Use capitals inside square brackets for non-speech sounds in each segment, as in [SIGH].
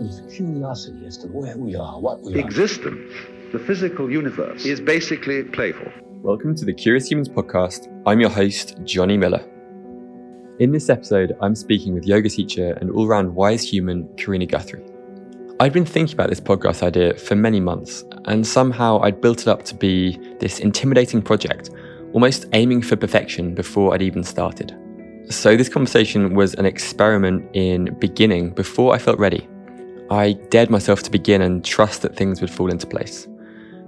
Is curiosity as to where we are, what we are. Existence, the physical universe, is basically playful. Welcome to the Curious Humans podcast. I'm your host, Johnny Miller. In this episode, I'm speaking with yoga teacher and all round wise human, Karina Guthrie. I'd been thinking about this podcast idea for many months, and somehow I'd built it up to be this intimidating project, almost aiming for perfection before I'd even started. So, this conversation was an experiment in beginning before I felt ready. I dared myself to begin and trust that things would fall into place.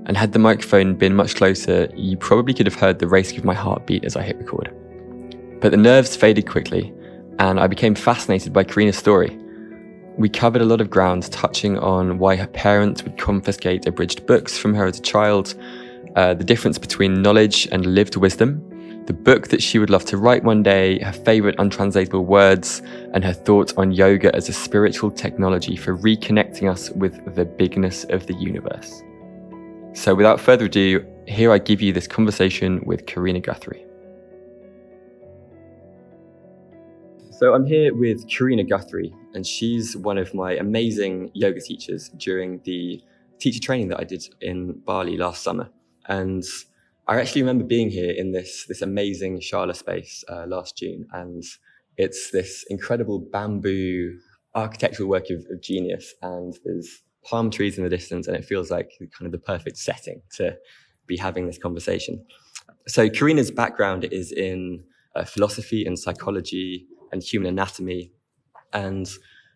And had the microphone been much closer, you probably could have heard the racing of my heartbeat as I hit record. But the nerves faded quickly, and I became fascinated by Karina's story. We covered a lot of ground, touching on why her parents would confiscate abridged books from her as a child, uh, the difference between knowledge and lived wisdom, the book that she would love to write one day, her favorite untranslatable words, and her thoughts on yoga as a spiritual technology for reconnecting us with the bigness of the universe. So, without further ado, here I give you this conversation with Karina Guthrie. So, I'm here with Karina Guthrie, and she's one of my amazing yoga teachers during the teacher training that I did in Bali last summer. And I actually remember being here in this this amazing Shala space uh, last June, and it's this incredible bamboo architectural work of, of, genius. And there's palm trees in the distance, and it feels like kind of the perfect setting to be having this conversation. So Karina's background is in uh, philosophy and psychology and human anatomy, and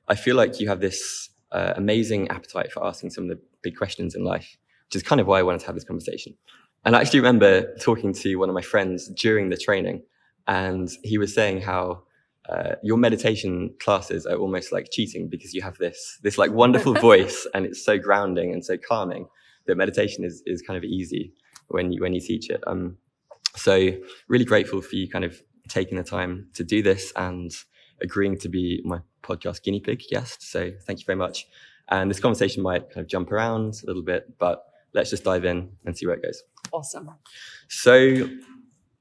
I feel like you have this uh, amazing appetite for asking some of the big questions in life, which is kind of why I wanted to have this conversation. And I actually remember talking to one of my friends during the training, and he was saying how uh, your meditation classes are almost like cheating because you have this this like wonderful [LAUGHS] voice, and it's so grounding and so calming that meditation is is kind of easy when you when you teach it. Um, so really grateful for you kind of taking the time to do this and agreeing to be my podcast guinea pig guest. So thank you very much. And this conversation might kind of jump around a little bit, but let's just dive in and see where it goes. Awesome. So,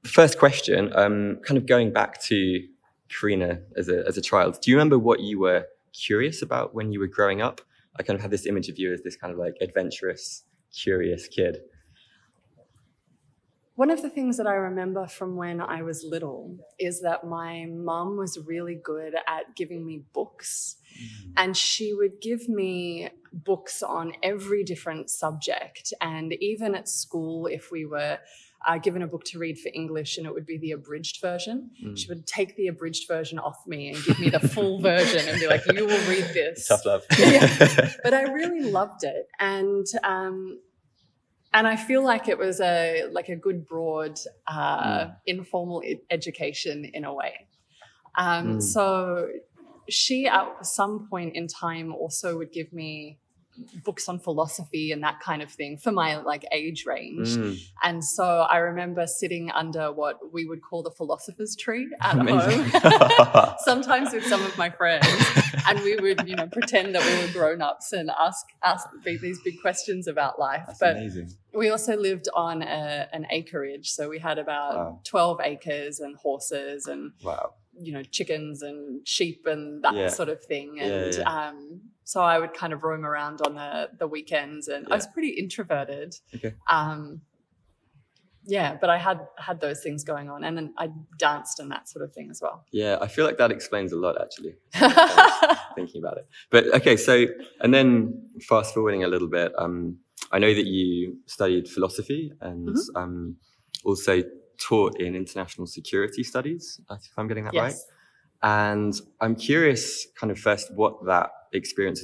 first question, um, kind of going back to Karina as a, as a child, do you remember what you were curious about when you were growing up? I kind of had this image of you as this kind of like adventurous, curious kid. One of the things that I remember from when I was little is that my mum was really good at giving me books. Mm. And she would give me books on every different subject. And even at school, if we were uh, given a book to read for English and it would be the abridged version. Mm. She would take the abridged version off me and give me the full [LAUGHS] version and be like, you will read this. Tough love. yeah. [LAUGHS] But I really loved it. And um, and I feel like it was a like a good broad uh, mm. informal education in a way. Um, mm. So she at some point in time also would give me books on philosophy and that kind of thing for my like age range. Mm. And so I remember sitting under what we would call the philosopher's tree at Amazing. home, [LAUGHS] sometimes with some of my friends. and we would, you know, pretend that we were grown-ups and ask ask these big questions about life. That's but amazing. we also lived on a, an acreage. So we had about wow. 12 acres and horses and wow you know chickens and sheep and that yeah. sort of thing and yeah, yeah. um so I would kind of roam around on the the weekends, and yeah. I was pretty introverted. Okay. Um, yeah, but I had had those things going on, and then I danced and that sort of thing as well. Yeah, I feel like that explains a lot actually. [LAUGHS] thinking about it, but okay. So, and then fast forwarding a little bit, um, I know that you studied philosophy and mm-hmm. um, also taught in international security studies. If I'm getting that yes. right. And I'm curious, kind of first, what that experience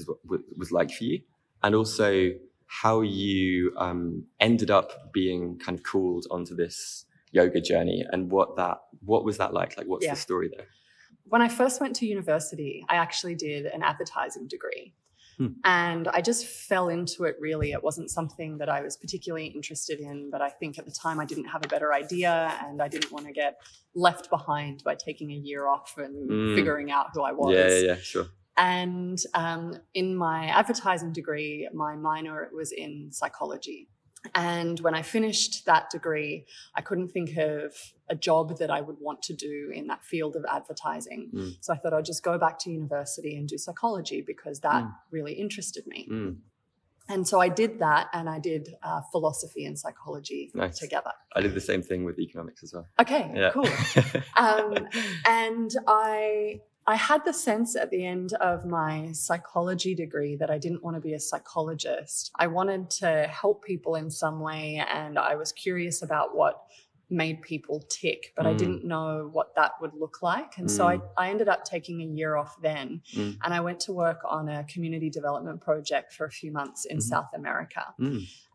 was like for you, and also how you um, ended up being kind of called onto this yoga journey, and what that what was that like? Like, what's yeah. the story there? When I first went to university, I actually did an advertising degree. Hmm. And I just fell into it really. It wasn't something that I was particularly interested in, but I think at the time I didn't have a better idea and I didn't want to get left behind by taking a year off and mm. figuring out who I was. Yeah, yeah, yeah, sure. And um, in my advertising degree, my minor was in psychology. And when I finished that degree, I couldn't think of a job that I would want to do in that field of advertising. Mm. So I thought I'd just go back to university and do psychology because that Mm. really interested me. Mm. And so I did that and I did uh, philosophy and psychology Nice. together. I did the same thing with economics as well. Okay, Yeah. cool. [LAUGHS] Um, and I I had the sense at the end of my psychology degree that I didn't want to be a psychologist. I wanted to help people in some way, and I was curious about what made people tick, but I Mm. didn't know what that would look like. And so I, I ended up taking a year off then, Mm. and I went to work on a community development project for a few months in Mhm. South America.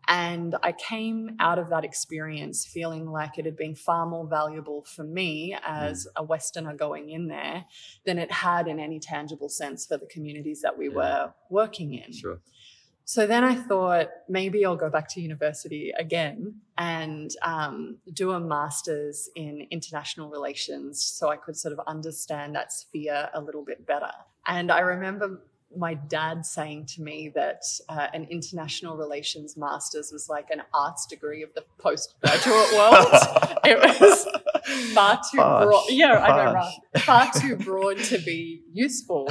Mm. And I came out of that experience feeling like it had been far more valuable for me as a Westerner going in there than it had in any tangible sense for the communities that we Yeah. were working in. Sure. So then I thought maybe I'll go back to university again and um, do a master's in international relations so I could sort of understand that sphere a little bit better. And I remember my dad saying to me that uh, an international relations master's was like an arts degree of the postgraduate [LAUGHS] world. it was far too Harsh, broad. Yeah, I know, right? Far too broad to be useful.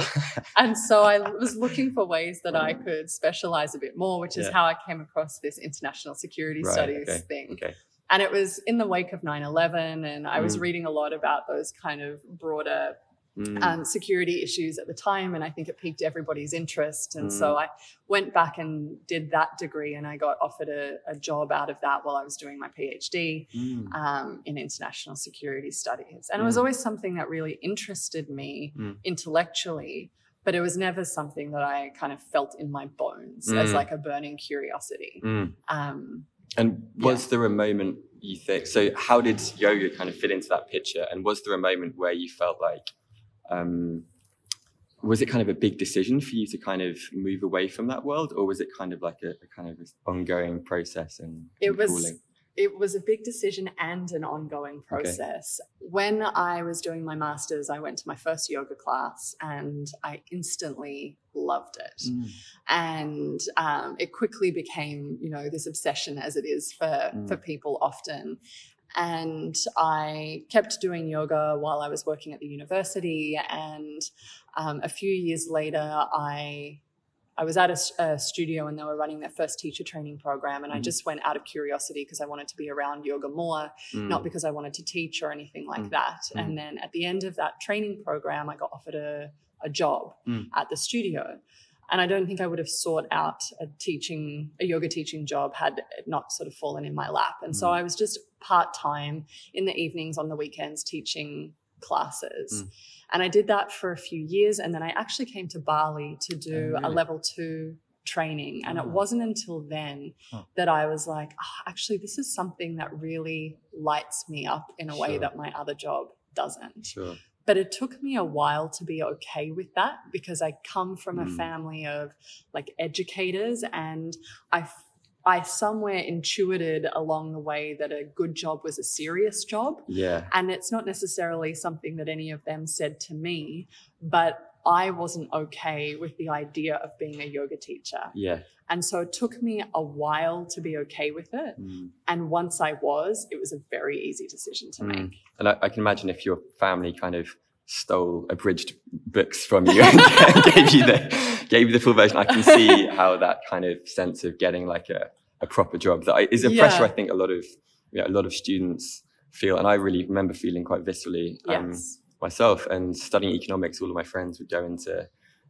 And so I was looking for ways that I could specialize a bit more, which is Yeah. how I came across this international security Right, studies okay, thing. Okay. And it was in the wake of 9 11, and I was Mm. reading a lot about those kind of broader Mm. um, security issues at the time, and I think it piqued everybody's interest. And so Mm. I went back and did that degree, and I got offered a, a job out of that while I was doing my PhD Mm. um, in international security studies. And it was Mm. always something that really interested me Mm. intellectually, but it was never something that I kind of felt in my bones as Mm. like a burning curiosity. Um, And was there a moment you think? So, how did yoga kind of fit into that picture? And was there a moment where you felt like, um, was it kind of a big decision for you to kind of move away from that world, or was it kind of like a, a kind of ongoing process and it and was cooling? it was a big decision and an ongoing process. When I was doing my masters, I went to my first yoga class and I instantly loved it. Mm. and um, it quickly became you know this obsession as it is for Mm. for people often and i kept doing yoga while i was working at the university and um, a few years later i I was at a studio and they were running their first teacher training program, and I Mm. just went out of curiosity because I wanted to be around yoga more, Mm. not because I wanted to teach or anything like Mm. that. Mm. And then at the end of that training program, I got offered a, a job Mm. at the studio. And I don't think I would have sought out a teaching, a yoga teaching job had it not sort of fallen in my lap. And so Mm. I was just part time in the evenings, on the weekends, teaching classes. Mm. And I did that for a few years. And then I actually came to Bali to do Oh, a level two training. And it Ah. wasn't until then Huh. that I was like, "Ah, actually, this is something that really lights me up in a way that my other job doesn't. Sure. But it took me a while to be okay with that because I come from a Mm. family of like educators and I I somewhere intuited along the way that a good job was a serious job. Yeah. And it's not necessarily something that any of them said to me, but I wasn't okay with the idea of being a yoga teacher. Yeah. And so it took me a while to be okay with it. Mm. And once I was, it was a very easy decision to Mm. make. And I, I can imagine if your family kind of stole abridged books from you [LAUGHS] and gave you the gave you the full version, I can see [LAUGHS] how that kind of sense of getting like a, a proper job that I, is a pressure I think a lot of you know, a lot of students feel, and I really remember feeling quite viscerally um, Yes. myself. And studying economics, all of my friends would go into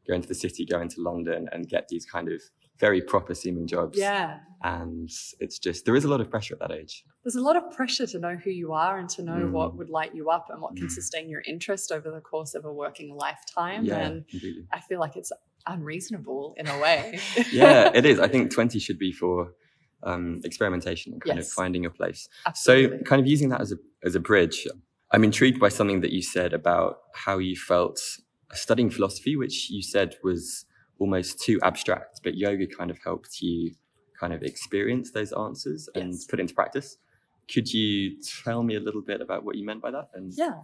go into the city, go into London, and get these kind of very proper seeming jobs. yeah. And it's just there is a lot of pressure at that age. There's a lot of pressure to know who you are and to know what Mm. would light you up and what can Mm. sustain your interest over the course of a working lifetime. yeah, And completely. I feel like it's unreasonable in a way. [LAUGHS] yeah, it is. I think 20 should be for um, experimentation and kind of finding your place. Absolutely. So, kind of using that as a as a bridge, I'm intrigued by something that you said about how you felt studying philosophy, which you said was almost too abstract, but yoga kind of helped you kind of experience those answers and Yes. put it into practice. Could you tell me a little bit about what you meant by that? And Yeah.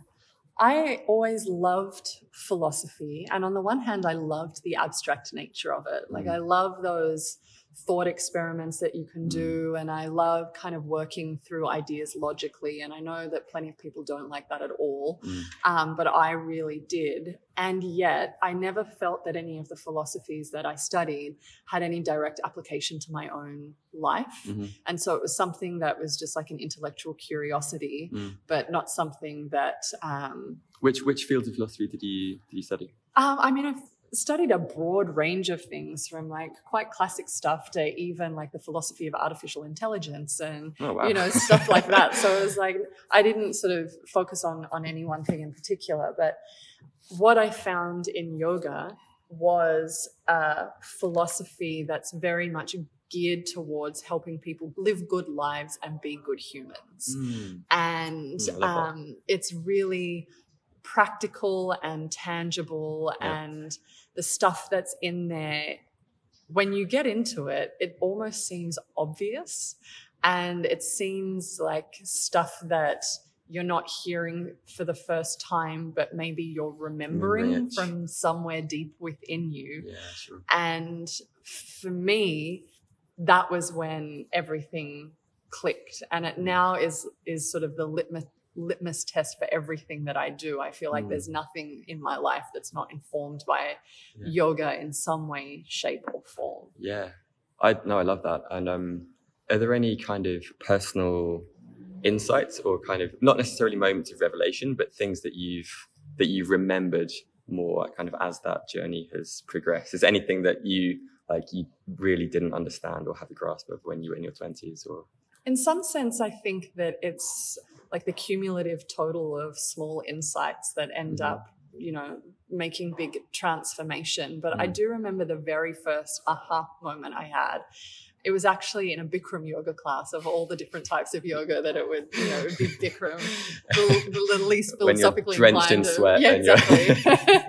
I always loved philosophy. And on the one hand, I loved the abstract nature of it. Like, Mm. I love those thought experiments that you can Mm. do. And I love kind of working through ideas logically. And I know that plenty of people don't like that at all. Mm. Um, but I really did. And yet, I never felt that any of the philosophies that I studied had any direct application to my own life. Mhm. And so it was something that was just like an intellectual curiosity, Mm. but not something that. Um, Which which fields of philosophy did you did you study? um, I mean, I've studied a broad range of things from like quite classic stuff to even like the philosophy of artificial intelligence and Oh wow. you know stuff like that so it was [LAUGHS] like i didn't sort of focus on on any one thing in particular but what i found in yoga was a philosophy that's very much geared towards helping people live good lives and be good humans Mm. and Mm, I love that. um, it's really practical and tangible Yeah. and the stuff that's in there when you get into it it almost seems obvious and it seems like stuff that you're not hearing for the first time but maybe you're remembering it. from somewhere deep within you Yeah, sure. and for me, that was when everything clicked. And it mm. now is is sort of the litmus litmus test for everything that I do. I feel like Mm. there's nothing in my life that's not informed by Yeah. yoga in some way, shape, or form. Yeah, I no, I love that. And um, are there any kind of personal insights or kind of not necessarily moments of revelation, but things that you've that you've remembered more kind of as that journey has progressed? Is there anything that you like you really didn't understand or have a grasp of when you were in your twenties or In some sense, I think that it's like the cumulative total of small insights that end Mhm. up, you know, making big transformation. But I Mm. do remember the very first aha moment I had. It was actually in a Bikram yoga class of all the different types of yoga that it would, you know, would be Bikram, [LAUGHS] the, the least When you're drenched in of- sweat Yeah, exactly. [LAUGHS]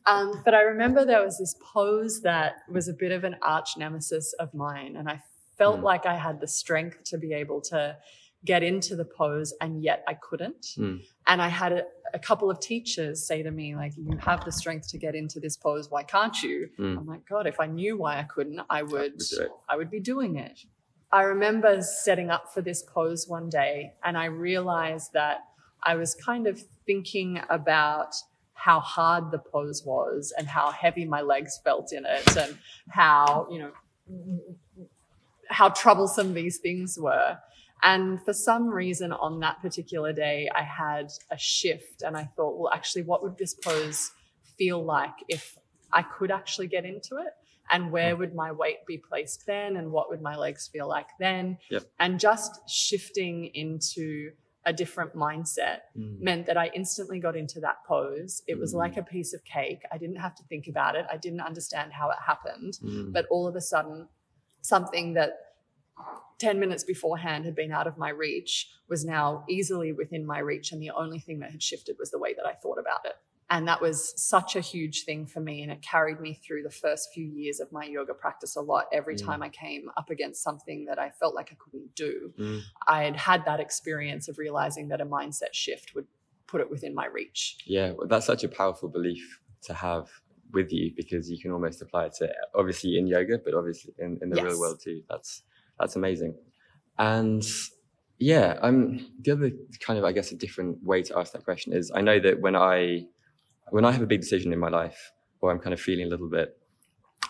[LAUGHS] um, but I remember there was this pose that was a bit of an arch nemesis of mine, and I felt Mm. like I had the strength to be able to get into the pose, and yet I couldn't. Mm. And I had a, a couple of teachers say to me, like, "You have the strength to get into this pose. Why can't you?" Mm. I'm like, God, if I knew why I couldn't, I would. would do it. I would be doing it. I remember setting up for this pose one day, and I realized that I was kind of thinking about how hard the pose was and how heavy my legs felt in it and how, you know, how troublesome these things were. And for some reason on that particular day, I had a shift and I thought, well, actually, what would this pose feel like if I could actually get into it? And where would my weight be placed then? And what would my legs feel like then? Yep. And just shifting into a different mindset Mm. meant that I instantly got into that pose. It was Mm. like a piece of cake. I didn't have to think about it. I didn't understand how it happened. Mm. But all of a sudden, something that 10 minutes beforehand had been out of my reach was now easily within my reach. And the only thing that had shifted was the way that I thought about it. And that was such a huge thing for me. And it carried me through the first few years of my yoga practice a lot. Every Mm. time I came up against something that I felt like I couldn't do, Mm. I had had that experience of realizing that a mindset shift would put it within my reach. Yeah, well, that's such a powerful belief to have with you because you can almost apply it to obviously in yoga, but obviously in, in the real world too. That's that's amazing. And yeah, I'm the other kind of I guess a different way to ask that question is I know that when I when I have a big decision in my life or I'm kind of feeling a little bit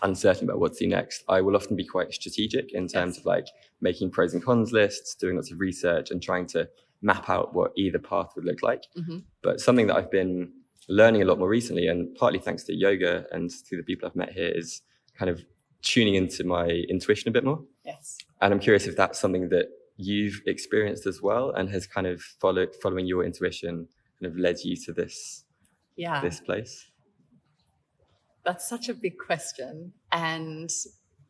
uncertain about what to do next, I will often be quite strategic in terms Yes. of like making pros and cons lists, doing lots of research and trying to map out what either path would look like. Mhm. But something that I've been learning a lot more recently, and partly thanks to yoga and to the people I've met here, is kind of tuning into my intuition a bit more. Yes. And I'm curious if that's something that you've experienced as well and has kind of followed following your intuition kind of led you to this Yeah. this place. That's such a big question. And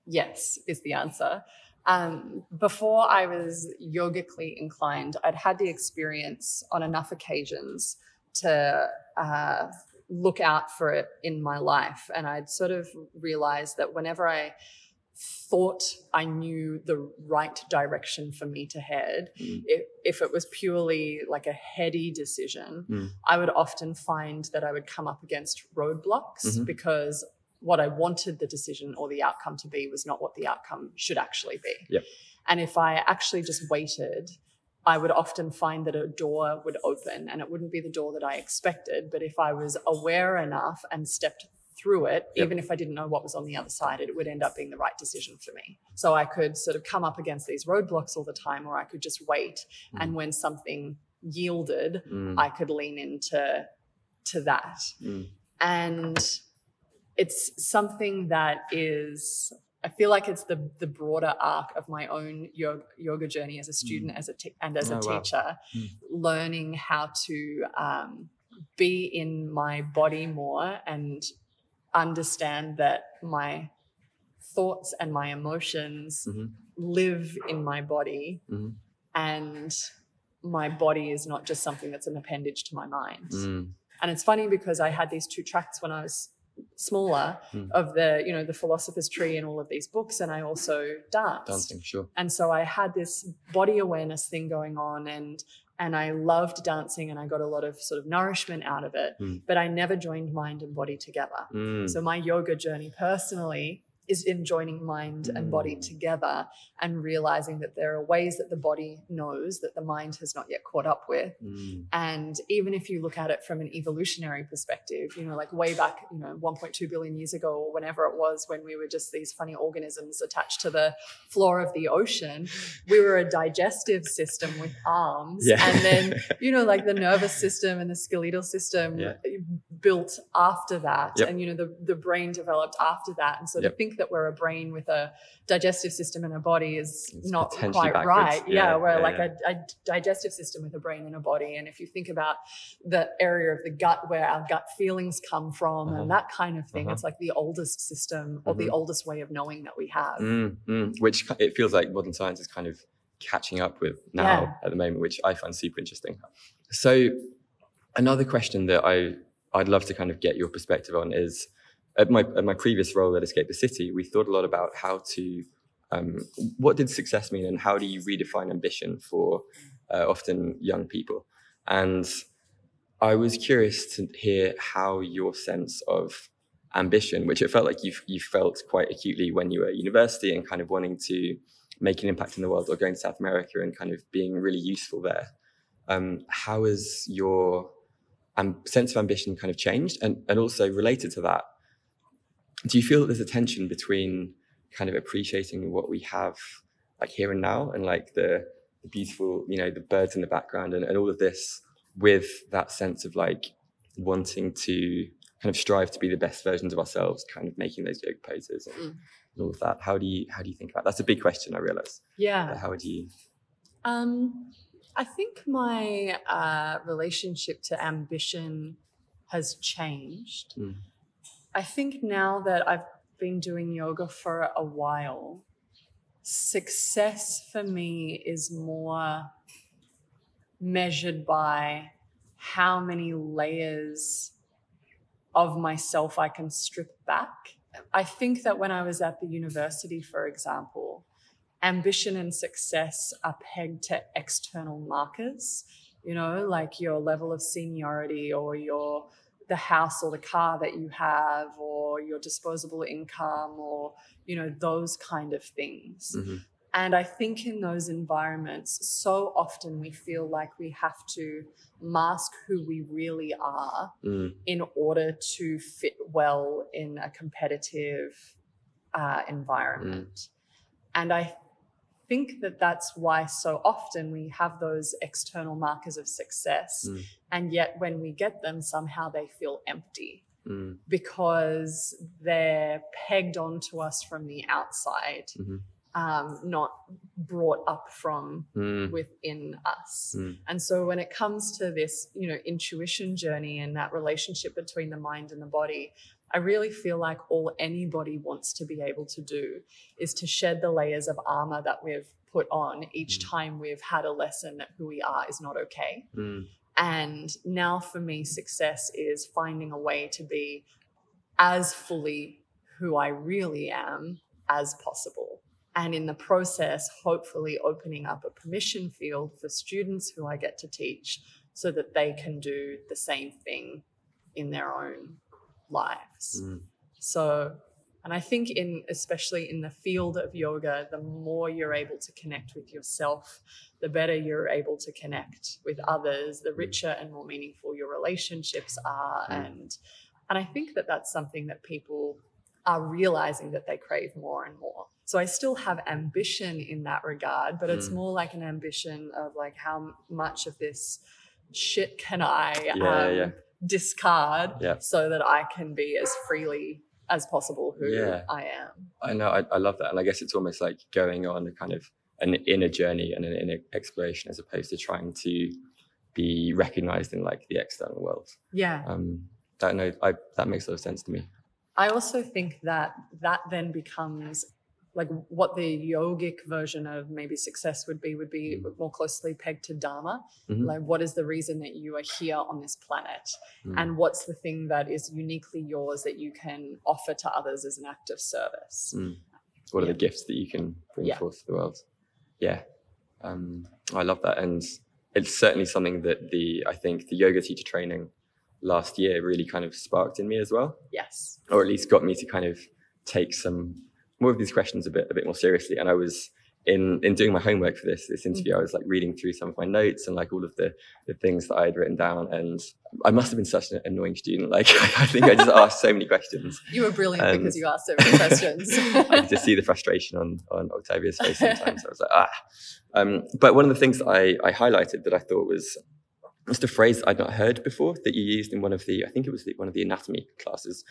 yes, is the answer. Um, before I was yogically inclined, I'd had the experience on enough occasions to uh, look out for it in my life. And I'd sort of realized that whenever I thought I knew the right direction for me to head, Mm. if, if it was purely like a heady decision, Mm. I would often find that I would come up against roadblocks Mhm. because what I wanted the decision or the outcome to be was not what the outcome should actually be. Yep. And if I actually just waited, I would often find that a door would open and it wouldn't be the door that I expected. But if I was aware enough and stepped through it, Yep. even if I didn't know what was on the other side, it would end up being the right decision for me. So I could sort of come up against these roadblocks all the time, or I could just wait. And when something yielded, Mm, I could lean into to that. mm, And it's something that is I feel like it's the the broader arc of my own yoga, yoga journey as a student, as a te- and as a Oh, wow. teacher, Mm. learning how to um, be in my body more and understand that my thoughts and my emotions Mhm. live in my body, Mhm. and my body is not just something that's an appendage to my mind. mm, And it's funny because I had these two tracks when I was smaller Mm. of the, you know, the philosopher's tree and all of these books. And I also danced. dancing, sure. And so I had this body awareness thing going on and and I loved dancing and I got a lot of sort of nourishment out of it. Mm. But I never joined mind and body together. Mm, So my yoga journey personally is in joining mind and body Mm. together and realizing that there are ways that the body knows that the mind has not yet caught up with mm, and even if you look at it from an evolutionary perspective, you know, like way back, you know, 1.2 billion years ago or whenever it was when we were just these funny organisms attached to the floor of the ocean, we were a digestive system with arms. Yeah. And then, [LAUGHS] you know, like the nervous system and the skeletal system Yeah. built after that. Yep. And, you know, the, the brain developed after that. And so Yep. to think that we're a brain with a digestive system and a body is It's not quite backwards. right. Yeah, Yeah, we're yeah, like yeah. A, a digestive system with a brain and a body. And if you think about the area of the gut where our gut feelings come from Uh-huh. and that kind of thing, Uh-huh. it's like the oldest system or the Mhm. oldest way of knowing that we have. mm, mm, which it feels like modern science is kind of catching up with now at the moment, which I find super interesting. So, another question that I I'd love to kind of get your perspective on is at my at my previous role at Escape the City, we thought a lot about how to um, what did success mean and how do you redefine ambition for uh, often young people, and I was curious to hear how your sense of ambition, which it felt like you you felt quite acutely when you were at university and kind of wanting to make an impact in the world or going to South America and kind of being really useful there. Um, how has your um, sense of ambition kind of changed? And, and also related to that, do you feel that there's a tension between kind of appreciating what we have like here and now and like the, the beautiful, you know, the birds in the background and, and all of this with that sense of like wanting to kind of strive to be the best versions of ourselves, kind of making those yoga poses and, Mm. and all of that. How do you how do you think about that's a big question, I realize. Yeah. But how would you Um, I think my uh, relationship to ambition has changed. Mm. I think now that I've been doing yoga for a while, success for me is more measured by how many layers of myself I can strip back. I think that when I was at the university, for example, ambition and success are pegged to external markers, you know, like your level of seniority or your the house or the car that you have or your disposable income or you know those kind of things. Mhm. And I think in those environments, so often we feel like we have to mask who we really are Mm, in order to fit well in a competitive uh, environment. And I think that that's why so often we have those external markers of success. Mm. And yet when we get them, somehow they feel empty mm, because they're pegged onto us from the outside, Mhm. um, not brought up from mm, within us. Mm. And so when it comes to this, you know, intuition journey and that relationship between the mind and the body, I really feel like all anybody wants to be able to do is to shed the layers of armor that we've put on each Mm. time we've had a lesson that who we are is not okay. mm, And now for me, success is finding a way to be as fully who I really am as possible. And in the process, hopefully opening up a permission field for students who I get to teach so that they can do the same thing in their own lives. mm. So, and I think in especially in the field of yoga, the more you're able to connect with yourself, the better you're able to connect with others, the richer and more meaningful your relationships are, Mm. and and I think that that's something that people are realizing that they crave more and more. So I still have ambition in that regard, but it's Mm. more like an ambition of like how much of this shit can I Yeah, um, yeah. Discard Yeah. so that I can be as freely as possible who Yeah. I am. I know, I, I love that. And I guess it's almost like going on a kind of an inner journey and an inner exploration as opposed to trying to be recognized in like the external world. Yeah. Um, that, no, I, that makes a lot of sense to me. I also think that that then becomes like what the yogic version of maybe success would be would be more closely pegged to dharma Mhm. like what is the reason that you are here on this planet Mm. and what's the thing that is uniquely yours that you can offer to others as an act of service Mm. What are the gifts that you can bring Yeah. forth to the world? Yeah, um, I love that, and it's certainly something that the I think the yoga teacher training last year really kind of sparked in me as well, yes or at least got me to kind of take some more of these questions a bit a bit more seriously. And I was in in doing my homework for this this interview, I was like reading through some of my notes and like all of the the things that I had written down, and I must have been such an annoying student. Like [LAUGHS] I think I just [LAUGHS] asked so many questions. you were brilliant Um, because you asked so many questions [LAUGHS] I could just see the frustration on on Octavia's face sometimes. I was like, ah. Um, but one of the things that I, I highlighted that I thought was just a phrase I'd not heard before that you used in one of the, I think it was the, one of the anatomy classes,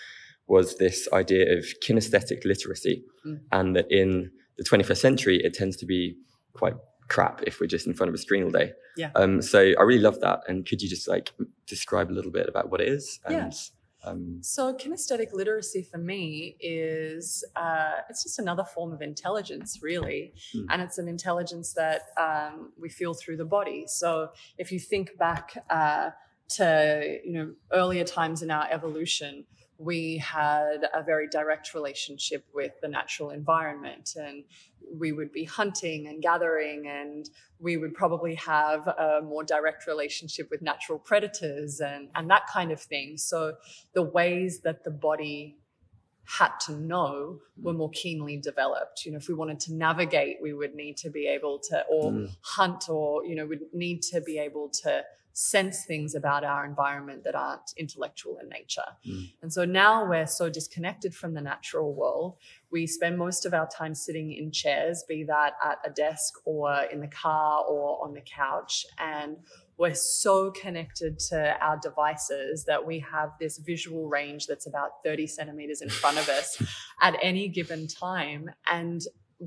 was this idea of kinesthetic literacy, Mm. and that in the 21st century it tends to be quite crap if we're just in front of a screen all day. Yeah. Um, so I really love that. And could you just like describe a little bit about what it is? Yeah. Um, So, kinesthetic literacy for me is uh, it's just another form of intelligence, really, Mm. and it's an intelligence that um, we feel through the body. So, if you think back uh, to you know earlier times in our evolution, we had a very direct relationship with the natural environment, and we would be hunting and gathering and we would probably have a more direct relationship with natural predators and, and that kind of thing. So the ways that the body had to know were more keenly developed. You know, if we wanted to navigate, we would need to be able to, or Mm. hunt, or, you know, we'd need to be able to sense things about our environment that aren't intellectual in nature. Mm. And so now we're so disconnected from the natural world. We spend most of our time sitting in chairs, be that at a desk or in the car or on the couch. And we're so connected to our devices that we have this visual range that's about 30 centimeters in front of us [LAUGHS] at any given time. And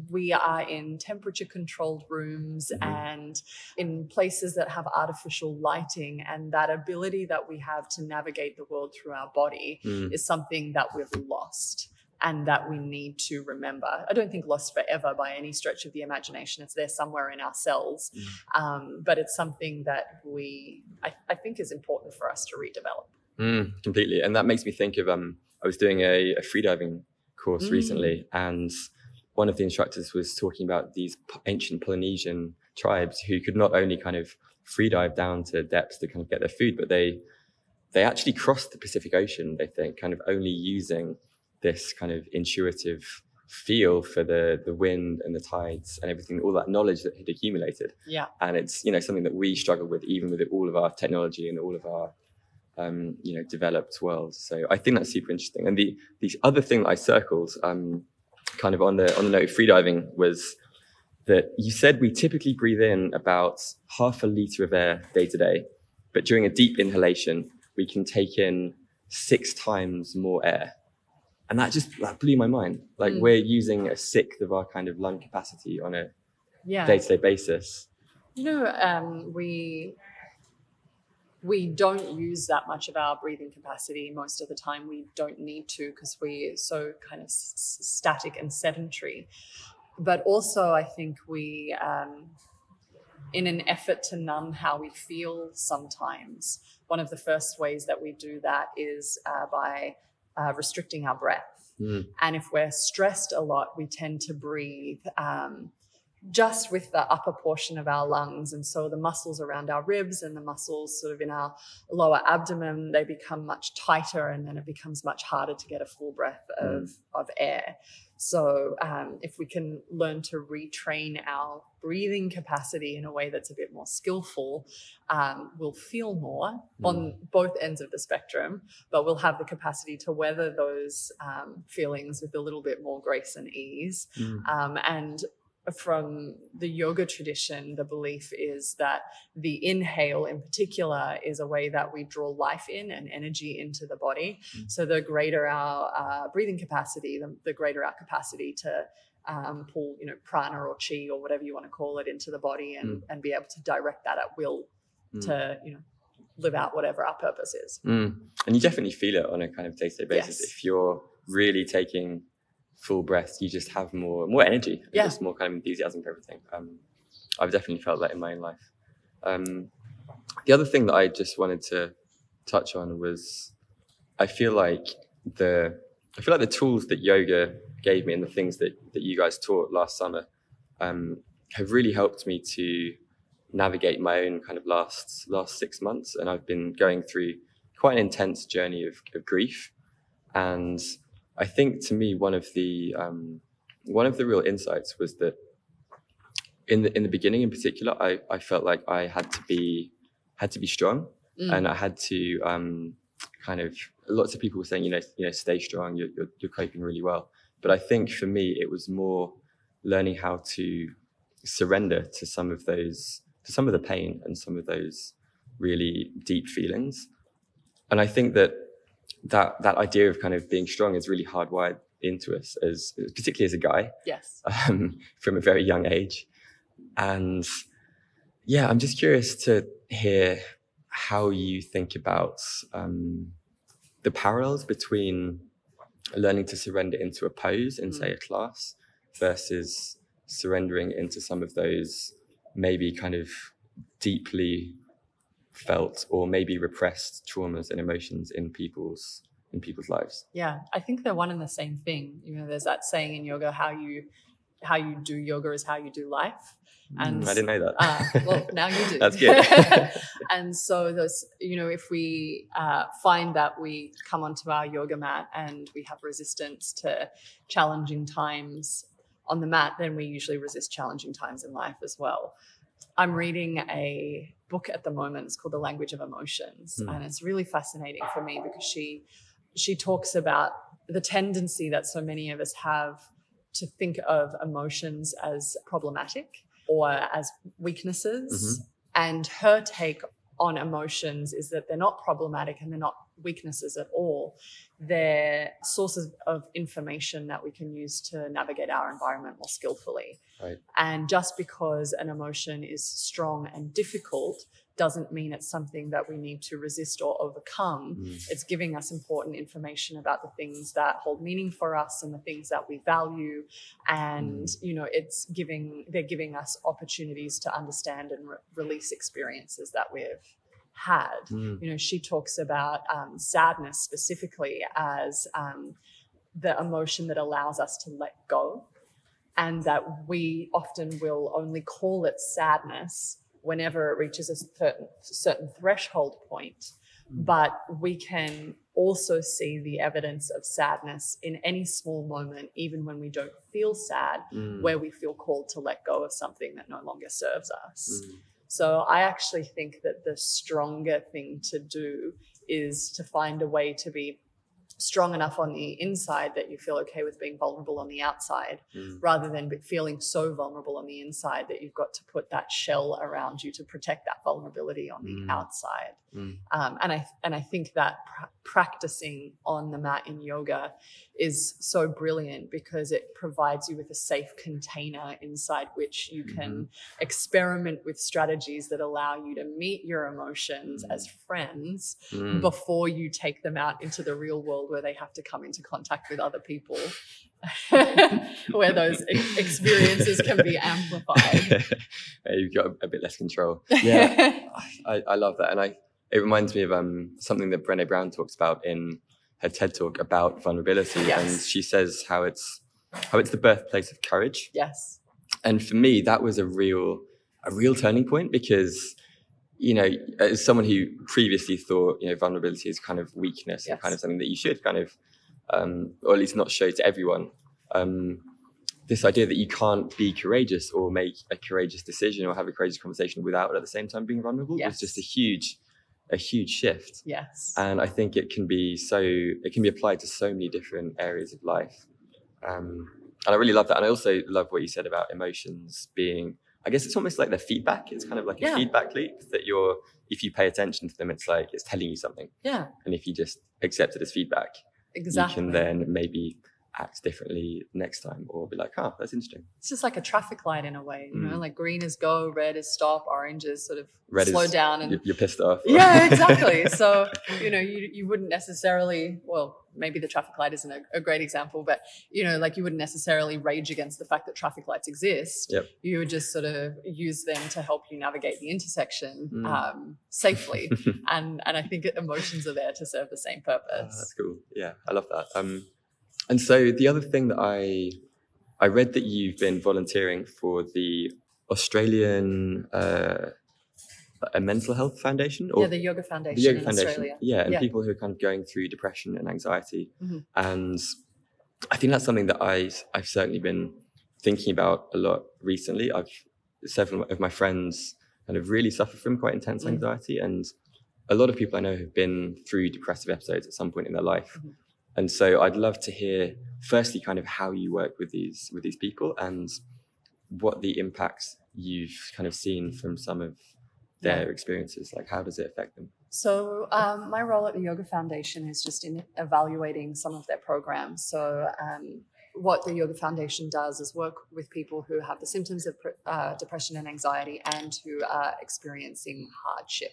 we are in temperature controlled rooms Mhm. and in places that have artificial lighting. And that ability that we have to navigate the world through our body mm, is something that we've lost and that we need to remember. I don't think lost forever by any stretch of the imagination. It's there somewhere in our cells. Um, but it's something that we, I, I think, is important for us to redevelop. Mm, completely. And that makes me think of um I was doing a, a freediving course Mm. recently and one of the instructors was talking about these ancient Polynesian tribes who could not only kind of free dive down to depths to kind of get their food, but they they actually crossed the Pacific Ocean, they think, kind of only using this kind of intuitive feel for the the wind and the tides and everything, all that knowledge that had accumulated. Yeah. and it's you know something that we struggle with even with all of our technology and all of our um, you know developed world. So i think that's super interesting. And the the other thing that i circled um, kind of on the on the note of freediving was that you said we typically breathe in about half a liter of air day to day but during a deep inhalation we can take in six times more air and that just that blew my mind like Mm. we're using a sixth of our kind of lung capacity on a Yeah. day-to-day basis You know, um, we we don't use that much of our breathing capacity most of the time. We don't need to because we're so kind of s- static and sedentary. But also, I think we, um, in an effort to numb how we feel sometimes, one of the first ways that we do that is uh, by uh, restricting our breath. Mm. And if we're stressed a lot, we tend to breathe. Um, just with the upper portion of our lungs. And so the muscles around our ribs and the muscles sort of in our lower abdomen, they become much tighter and then it becomes much harder to get a full breath of, Mm. of air. So um, if we can learn to retrain our breathing capacity in a way that's a bit more skillful, um, we'll feel more on both ends of the spectrum, but we'll have the capacity to weather those um, feelings with a little bit more grace and ease. Mm. Um, and from the yoga tradition, the belief is that the inhale in particular is a way that we draw life in and energy into the body. Mm. So the greater our uh, breathing capacity, the, the greater our capacity to um, pull, you know, prana or chi or whatever you want to call it into the body and, and be able to direct that at will Mm. to, you know, live out whatever our purpose is. Mm. And you definitely feel it on a kind of day to day basis. Yes. If you're really taking full breaths, you just have more more energy, Yeah. just more kind of enthusiasm for everything. Um, I've definitely felt that in my own life. Um, the other thing that I just wanted to touch on was, I feel like the I feel like the tools that yoga gave me and the things that that you guys taught last summer um, have really helped me to navigate my own kind of last last six months and i've been going through quite an intense journey of, of grief and i think to me one of the um, one of the real insights was that in the in the beginning in particular i i felt like i had to be had to be strong Mm. and i had to um, kind of lots of people were saying you know you know stay strong you're, you're, you're coping really well but i think for me it was more learning how to surrender to some of those to some of the pain and some of those really deep feelings and i think that that that idea of kind of being strong is really hardwired into us as particularly as a guy. Yes. um, from a very young age. And yeah i'm just curious to hear how you think about um, the parallels between learning to surrender into a pose in say a class versus surrendering into some of those maybe kind of deeply felt or maybe repressed traumas and emotions in people's in people's lives Yeah, I think they're one and the same thing. You know, there's that saying in yoga, how you how you do yoga is how you do life. And Mm, i didn't know that uh, well, now you do. [LAUGHS] That's good. [LAUGHS] and so those, you know, if we uh, find that we come onto our yoga mat and we have resistance to challenging times on the mat, then we usually resist challenging times in life as well. I'm reading a book at the moment. It's called The Language of Emotions, Hmm. and it's really fascinating for me because she she talks about the tendency that so many of us have to think of emotions as problematic or as weaknesses. And her take on emotions is that they're not problematic and they're not weaknesses at all. They're sources of information that we can use to navigate our environment more skillfully. Right. And just because an emotion is strong and difficult doesn't mean it's something that we need to resist or overcome Mm. it's giving us important information about the things that hold meaning for us and the things that we value and you know it's giving they're giving us opportunities to understand and re- release experiences that we've had Mm. you know she talks about um, sadness specifically as um, the emotion that allows us to let go and that we often will only call it sadness whenever it reaches a certain, certain threshold point but we can also see the evidence of sadness in any small moment even when we don't feel sad Mm. where we feel called to let go of something that no longer serves us Mm. so I actually think that the stronger thing to do is to find a way to be strong enough on the inside that you feel okay with being vulnerable on the outside Mm. rather than feeling so vulnerable on the inside that you've got to put that shell around you to protect that vulnerability on the Mm. outside Mm. um, and I and I think that pr- practicing on the mat in yoga is so brilliant because it provides you with a safe container inside which you can experiment with strategies that allow you to meet your emotions as friends Mm. before you take them out into the real world where they have to come into contact with other people. [LAUGHS] Where those ex- experiences can be amplified. [LAUGHS] You've got a, a bit less control. Yeah, I, I love that, and I it reminds me of um, something that Brené Brown talks about in her TED talk about vulnerability, and she says how it's how it's the birthplace of courage, yes. And for me, that was a real a real turning point because you know, as someone who previously thought you know vulnerability is kind of weakness and kind of something that you should kind of, um, or at least not show to everyone. Um, this idea that you can't be courageous or make a courageous decision or have a courageous conversation without at the same time being vulnerable was just a huge, a huge shift. Yes. And I think it can be so it can be applied to so many different areas of life. Um, and I really love that. And I also love what you said about emotions being. I guess it's almost like the feedback. It's kind of like a feedback loop that you're. If you pay attention to them, it's like it's telling you something. yeah. And if you just accept it as feedback, Exactly. you can then maybe act differently next time, or be like, "Oh, that's interesting." it's just like a traffic light in a way, you know, Mm. like green is go, red is stop, orange is sort of Red slow is- down and You're, pissed off. yeah, [LAUGHS] exactly. So you know, you you wouldn't necessarily. Well, maybe the traffic light isn't a, a great example, but you know, like you wouldn't necessarily rage against the fact that traffic lights exist. Yep. You would just sort of use them to help you navigate the intersection Mm. um, safely, [LAUGHS] and and I think emotions are there to serve the same purpose. that's cool. Yeah, I love that. Um, and so the other thing that I I read that you've been volunteering for the Australian uh, a mental health foundation or yeah, the Yoga Foundation the Yoga in Foundation. Australia. Yeah, and Yeah. people who are kind of going through depression and anxiety. Mhm. And I think that's something that I I've certainly been thinking about a lot recently. I've several of my friends kind of really suffer from quite intense Mm. anxiety, and a lot of people I know have been through depressive episodes at some point in their life. Mhm. And so I'd love to hear, firstly, kind of how you work with these with these people and what the impacts you've kind of seen from some of their experiences. Like, how does it affect them? So um, my role at the Yoga Foundation is just in evaluating some of their programs. So um, what the Yoga Foundation does is work with people who have the symptoms of uh, depression and anxiety and who are experiencing hardship.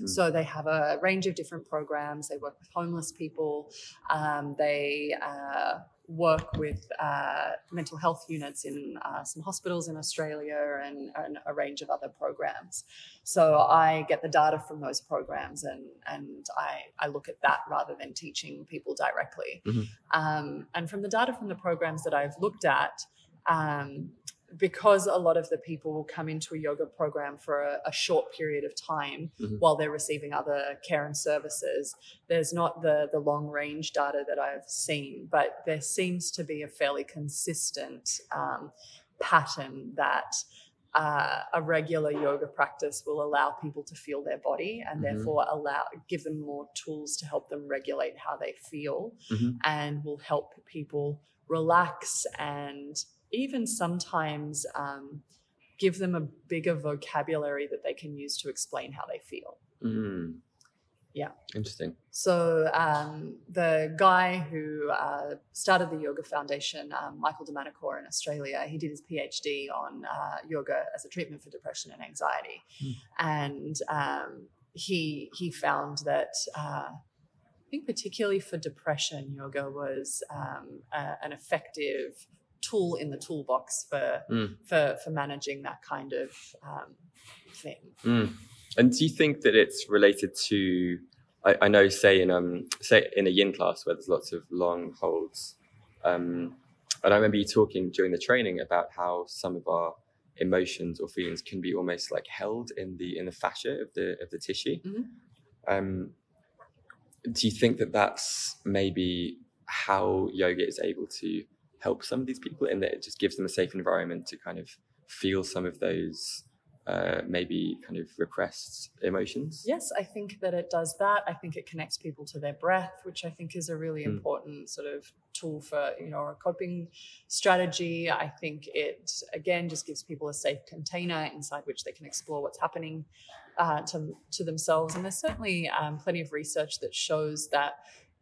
Mm. So they have a range of different programs. They work with homeless people. Um, they uh, work with uh, mental health units in uh, some hospitals in Australia and, and a range of other programs. So I get the data from those programs and and I, I look at that rather than teaching people directly. Mhm. Um, and from the data from the programs that I've looked at, um, because a lot of the people will come into a yoga program for a, a short period of time Mhm. while they're receiving other care and services, there's not the the long range data that I've seen, but there seems to be a fairly consistent um, pattern that uh, a regular yoga practice will allow people to feel their body and Mhm. therefore allow give them more tools to help them regulate how they feel Mhm. and will help people relax and even sometimes um, give them a bigger vocabulary that they can use to explain how they feel Mm. Yeah. Interesting. so um, the guy who uh, started the Yoga Foundation, um, Michael de Manincor in Australia, he did his PhD on uh, yoga as a treatment for depression and anxiety, Hmm. and um, he he found that. Uh, I think particularly for depression, yoga was um, a, an effective tool in the toolbox for Mm. for for managing that kind of um, thing. Mm. And do you think that it's related to? I, I know, say in um, say in a yin class where there's lots of long holds, um, and I remember you talking during the training about how some of our emotions or feelings can be almost like held in the in the fascia of the of the tissue. Mhm. Um, do you think that that's maybe how yoga is able to help some of these people in that it just gives them a safe environment to kind of feel some of those uh, maybe kind of repressed emotions? Yes, I think that it does that. I think it connects people to their breath, which I think is a really Mm. important sort of tool for, you know, a coping strategy. I think it again just gives people a safe container inside which they can explore what's happening uh, to, to themselves. And there's certainly um, plenty of research that shows that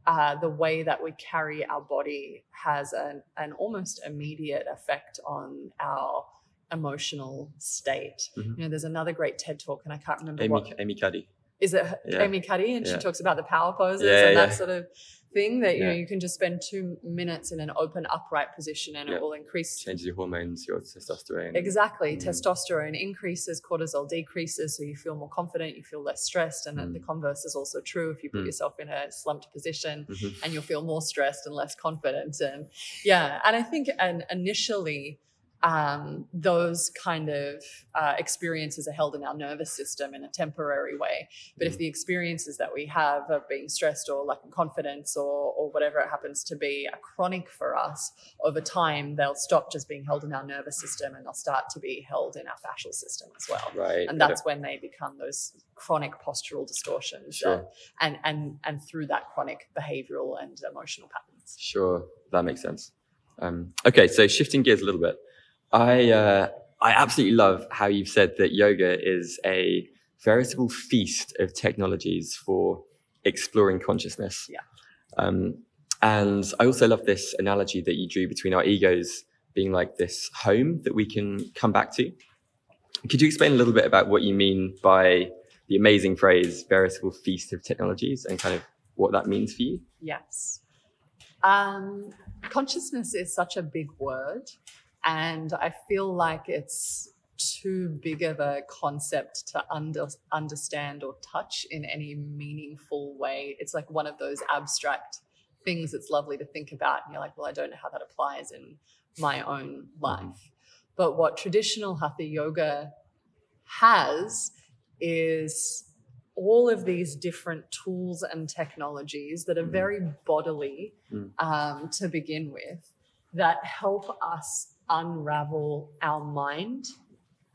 uh, the way that we carry our body has an, an almost immediate effect on our emotional state. Mhm. You know, there's another great TED talk, and I can't remember Amy, what Amy Cuddy. is it Yeah. Amy Cuddy, and Yeah. she talks about the power poses Yeah, and that sort of thing that you know you can just spend two minutes in an open upright position and Yeah. it will increase Changes your hormones, your testosterone. exactly Mm. testosterone increases cortisol decreases so you feel more confident you feel less stressed and then the Mm. converse is also true if you put Mm. yourself in a slumped position Mhm. and you'll feel more stressed and less confident and yeah and i think and initially um, those kind of uh, experiences are held in our nervous system in a temporary way. But if Mm. the experiences that we have of being stressed or lacking confidence or, or whatever it happens to be are chronic for us, over time they'll stop just being held in our nervous system and they'll start to be held in our fascial system as well. Right. And that's when they become those chronic postural distortions Sure. that, and, and, and through that chronic behavioral and emotional patterns. Sure, that makes sense. Um, okay, so shifting gears a little bit, I uh, I absolutely love how you've said that yoga is a veritable feast of technologies for exploring consciousness. Yeah. Um, and I also love this analogy that you drew between our egos being like this home that we can come back to. Could you explain a little bit about what you mean by the amazing phrase veritable feast of technologies and kind of what that means for you? Yes. Um, consciousness is such a big word, and I feel like it's too big of a concept to under, understand or touch in any meaningful way. It's like one of those abstract things that's lovely to think about, and you're like, well, I don't know how that applies in my own life. But what traditional hatha yoga has is all of these different tools and technologies that are Mhm. very bodily Mm. um, to begin with that help us unravel our mind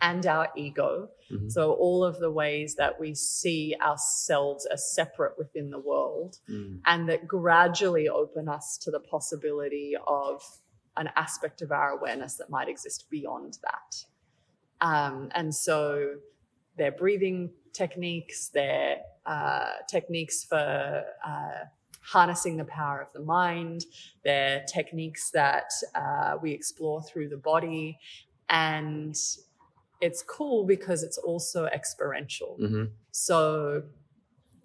and our ego. Mhm. So, all of the ways that we see ourselves as separate within the world Mm. and that gradually open us to the possibility of an aspect of our awareness that might exist beyond that. Um, and so their breathing techniques, their uh, techniques for uh, harnessing the power of the mind, their techniques that uh, we explore through the body. And it's cool because it's also experiential. Mhm. So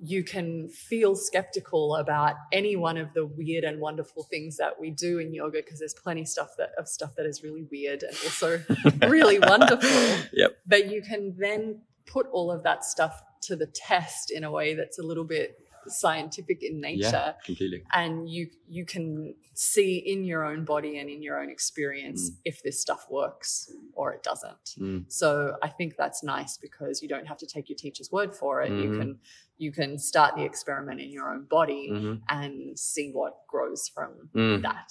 you can feel skeptical about any one of the weird and wonderful things that we do in yoga because there's plenty stuff that of stuff that is really weird and also [LAUGHS] really wonderful. Yep. But you can then put all of that stuff to the test in a way that's a little bit scientific in nature Yeah, completely. and you you can see in your own body and in your own experience Mm. if this stuff works or it doesn't Mm. so i think that's nice because you don't have to take your teacher's word for it you Mhm. can you can start the experiment in your own body Mhm. and see what grows from Mm. that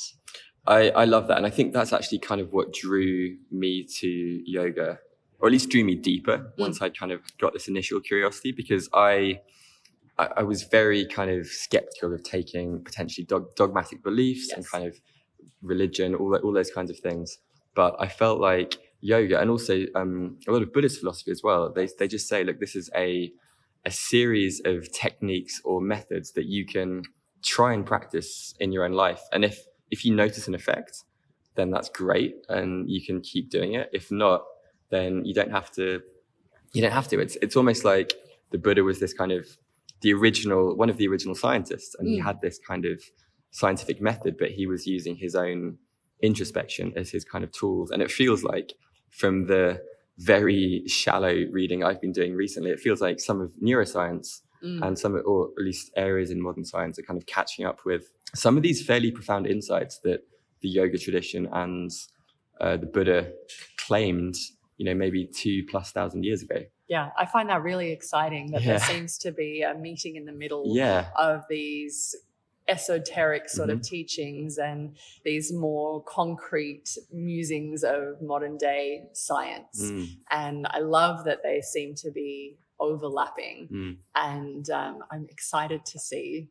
I, I love that. And I think that's actually kind of what drew me to yoga, or at least drew me deeper once I kind of got this initial curiosity because I, I, I was very kind of skeptical of taking potentially dog, dogmatic beliefs and kind of religion, all, that, all those kinds of things. But I felt like yoga and also um, a lot of Buddhist philosophy as well, they, they just say, look, this is a, a series of techniques or methods that you can try and practice in your own life. And if if you notice an effect, then that's great and you can keep doing it. If not, then you don't have to you don't have to. It's it's almost like the Buddha was this kind of the original one of the original scientists and he Mm. had this kind of scientific method, but he was using his own introspection as his kind of tools. And it feels like from the very shallow reading I've been doing recently, it feels like some of neuroscience Mm. and some, or at least areas in modern science, are kind of catching up with some of these fairly profound insights that the yoga tradition and uh, the Buddha claimed, you know, maybe two plus thousand years ago. Yeah i find that really exciting that there seems to be a meeting in the middle Yeah, of these esoteric sort Mm-hmm. of teachings and these more concrete musings of modern day science. Mm, And I love that they seem to be overlapping. mm, And um, I'm excited to see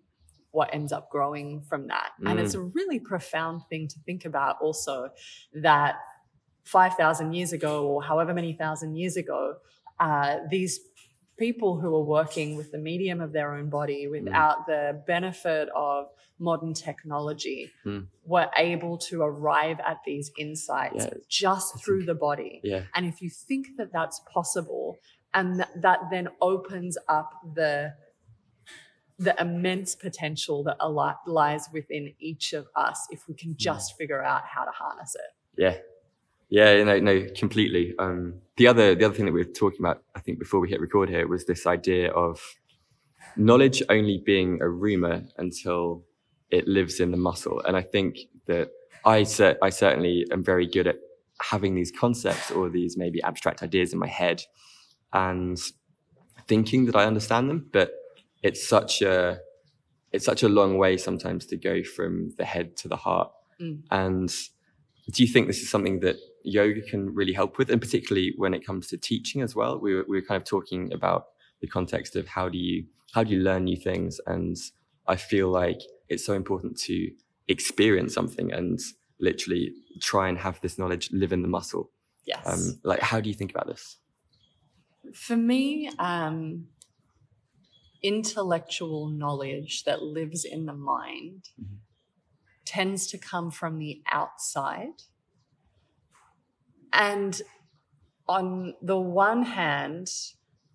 what ends up growing from that. And Mm. it's a really profound thing to think about also that 5,000 years ago, or however many thousand years ago, uh, these people who were working with the medium of their own body without the benefit of modern technology Mm. were able to arrive at these insights Yeah, just through the body. yeah, And if you think that that's possible, and that, that then opens up the the immense potential that lies within each of us if we can just figure out how to harness it. yeah, yeah. No, no, completely. Um, the other, the other thing that we were talking about, I think, before we hit record here, was this idea of knowledge only being a rumor until it lives in the muscle. And I think that I, cer- I certainly am very good at having these concepts or these maybe abstract ideas in my head and thinking that I understand them, but it's such a it's such a long way sometimes to go from the head to the heart. Mm. And do you think this is something that yoga can really help with, and particularly when it comes to teaching as well? We were, we were kind of talking about the context of how do you how do you learn new things, and I feel like it's so important to experience something and literally try and have this knowledge live in the muscle. Yes. Um, like, how do you think about this? For me, um, intellectual knowledge that lives in the mind Mhm. tends to come from the outside. And on the one hand,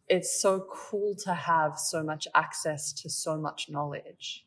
it's so cool to have so much access to so much knowledge.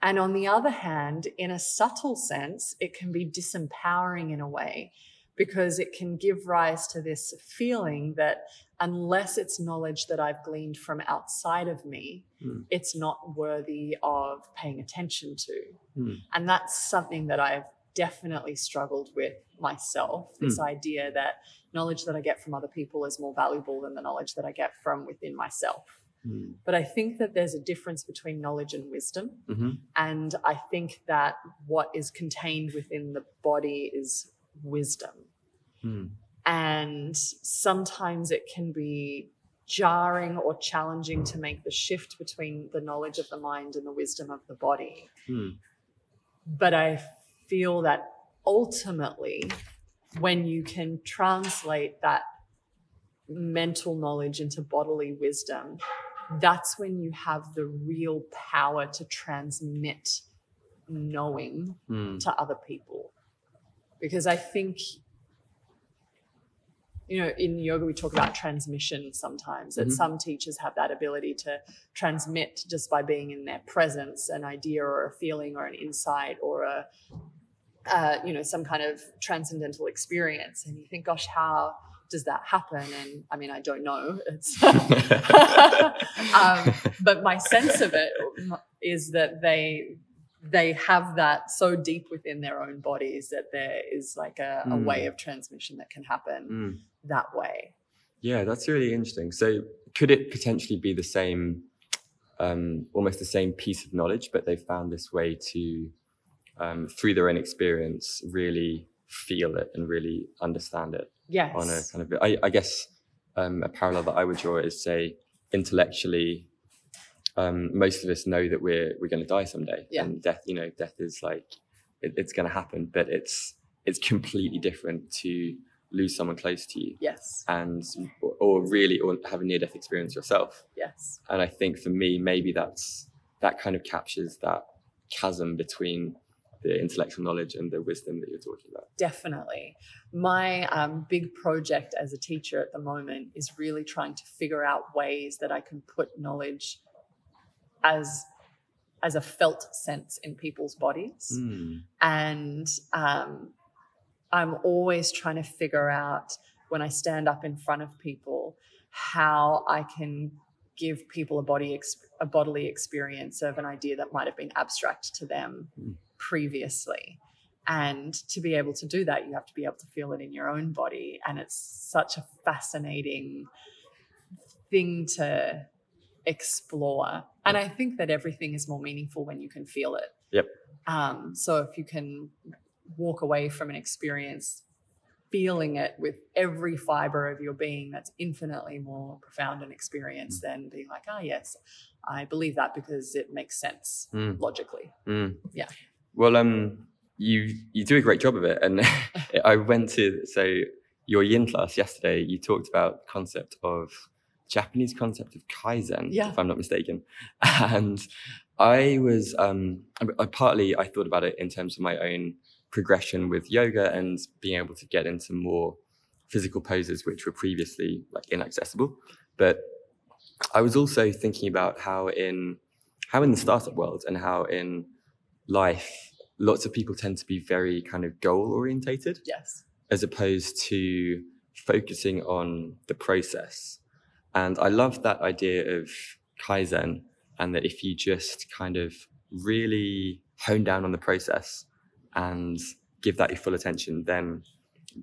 And on the other hand, in a subtle sense, it can be disempowering in a way because it can give rise to this feeling that unless it's knowledge that I've gleaned from outside of me, Hmm. it's not worthy of paying attention to. Hmm. And that's something that I've definitely struggled with myself this idea that knowledge that I get from other people is more valuable than the knowledge that I get from within myself. Mm. But I think that there's a difference between knowledge and wisdom. hmm And I think that what is contained within the body is wisdom. Mm. And sometimes it can be jarring or challenging to make the shift between the knowledge of the mind and the wisdom of the body. Mm. But I feel that ultimately, when you can translate that mental knowledge into bodily wisdom, that's when you have the real power to transmit knowing Mm. to other people. Because I think, you know, in yoga, we talk about transmission sometimes, that Mhm. some teachers have that ability to transmit just by being in their presence an idea or a feeling or an insight or a, uh, you know, some kind of transcendental experience. And you think, gosh, how does that happen? And I mean, I don't know. It's [LAUGHS] um, but my sense of it is that they they have that so deep within their own bodies that there is like a, a Mm. way of transmission that can happen Mm. that way. Yeah, that's really interesting. So, could it potentially be the same, um, almost the same piece of knowledge, but they found this way to, um, through their own experience, really feel it and really understand it Yes. on a kind of. I, I guess um, a parallel that I would draw is say intellectually, um, most of us know that we're we're going to die someday, Yeah. and death. You know, death is like it, it's going to happen, but it's it's completely different to lose someone close to you yes. and or really or have a near death experience yourself Yes. and i think for me maybe that's that kind of captures that chasm between the intellectual knowledge and the wisdom that you're talking about Definitely. My um, big project as a teacher at the moment is really trying to figure out ways that I can put knowledge as as a felt sense in people's bodies. Mm. and um, I'm always trying to figure out when I stand up in front of people how I can give people a body a bodily experience of an idea that might have been abstract to them Mm. Previously. And to be able to do that, you have to be able to feel it in your own body. And it's such a fascinating thing to explore. And I think that everything is more meaningful when you can feel it. Yep. Um, so if you can walk away from an experience feeling it with every fiber of your being, that's infinitely more profound an experience than being like, ah, yes, I believe that because it makes sense Mm. logically. Mm. Yeah. Well um you you do a great job of it and [LAUGHS] i went to so your yin class yesterday you talked about the concept of japanese concept of kaizen Yeah. if i'm not mistaken [LAUGHS] and i was um I, I partly i thought about it in terms of my own progression with yoga and being able to get into more physical poses which were previously like inaccessible but i was also thinking about how in how in the startup world and how in life lots of people tend to be very kind of goal orientated Yes. as opposed to focusing on the process. And I love that idea of Kaizen and that if you just kind of really hone down on the process and give that your full attention, then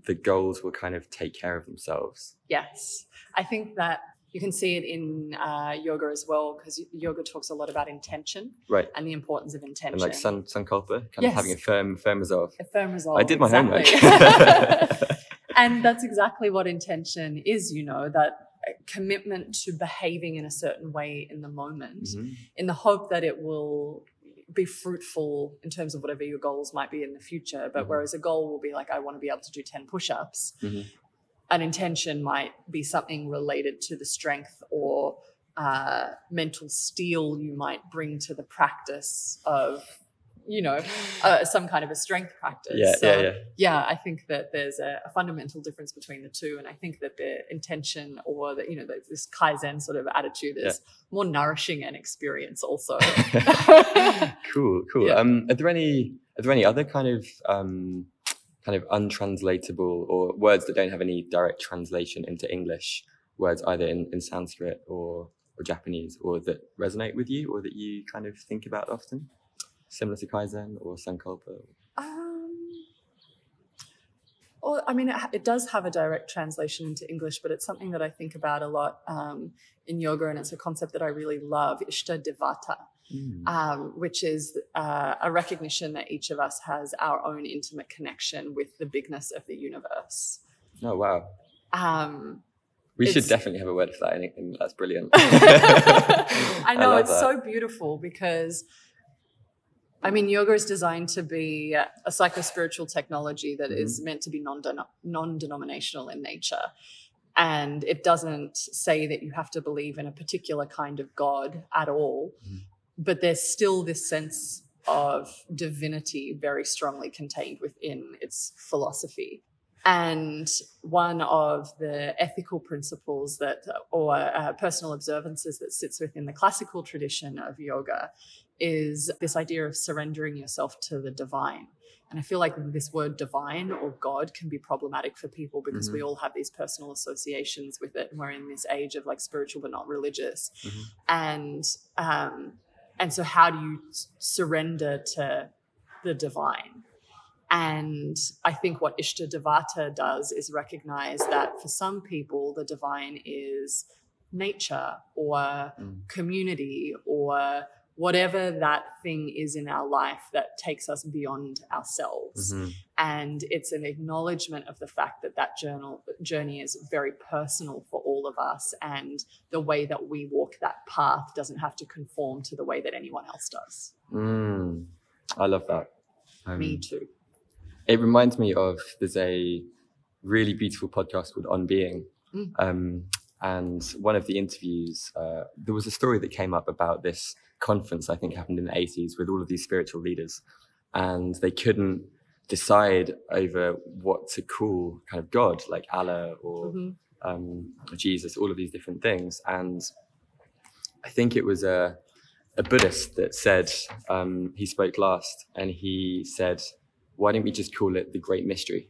the goals will kind of take care of themselves. Yes, I think that you can see it in uh, yoga as well because yoga talks a lot about intention Right. and the importance of intention. And like sun sankalpa, kind Yes. of having a firm firm resolve. a firm resolve. I did my exactly. homework. [LAUGHS] and that's exactly what intention is. You know that uh, commitment to behaving in a certain way in the moment, Mhm. in the hope that it will be fruitful in terms of whatever your goals might be in the future. But Mhm. whereas a goal will be like, I want to be able to do 10 push ups, Mhm. An intention might be something related to the strength or uh, mental steel you might bring to the practice of, you know, [LAUGHS] uh, some kind of a strength practice. Yeah, So, yeah, yeah. yeah, I think that there's a, a fundamental difference between the two, and I think that the intention or the you know the, this kaizen sort of attitude is more nourishing an experience also. [LAUGHS] cool, cool. [LAUGHS] Yeah. Um, are there any are there any other kind of um, kind of untranslatable or words that don't have any direct translation into English? Words either in, in Sanskrit or or Japanese, or that resonate with you, or that you kind of think about often, similar to kaizen or sankalpa. Um, well, I mean, it, it does have a direct translation into English, but it's something that I think about a lot um, in yoga, and it's a concept that I really love, Ishta Devata, Mm. um, which is uh, a recognition that each of us has our own intimate connection with the bigness of the universe. Oh wow, Um, we should definitely have a word for that. I think that's brilliant. [LAUGHS] [LAUGHS] I know love it's that. so beautiful because I mean yoga is designed to be a psycho spiritual technology that is Mm-hmm. meant to be non non denominational in nature. And it doesn't say that you have to believe in a particular kind of God at all, Mhm. But there's still this sense of divinity very strongly contained within its philosophy. And one of the ethical principles that, or uh, personal observances that sits within the classical tradition of yoga is this idea of surrendering yourself to the divine. And I feel like this word divine or God can be problematic for people because we all have these personal associations with it. And we're in this age of like spiritual but not religious. Mhm. And um, and so how do you surrender to the divine? And I think what Ishta Devata does is recognize that for some people, the divine is nature or Mm. community or whatever that thing is in our life that takes us beyond ourselves. Mhm. And it's an acknowledgement of the fact that that journal, journey is very personal for all of us. And the way that we walk that path doesn't have to conform to the way that anyone else does. Mm. I love that. Um, Me too. it reminds me of there's a really beautiful podcast called On Being. Mm. Um, and one of the interviews, uh, there was a story that came up about this conference, I think happened in the 80s, with all of these spiritual leaders. And they couldn't decide over what to call kind of God, like Allah or Mhm. um, Jesus, all of these different things. And I think it was a, a Buddhist that said, um, he spoke last, and he said, Why don't we just call it the Great Mystery?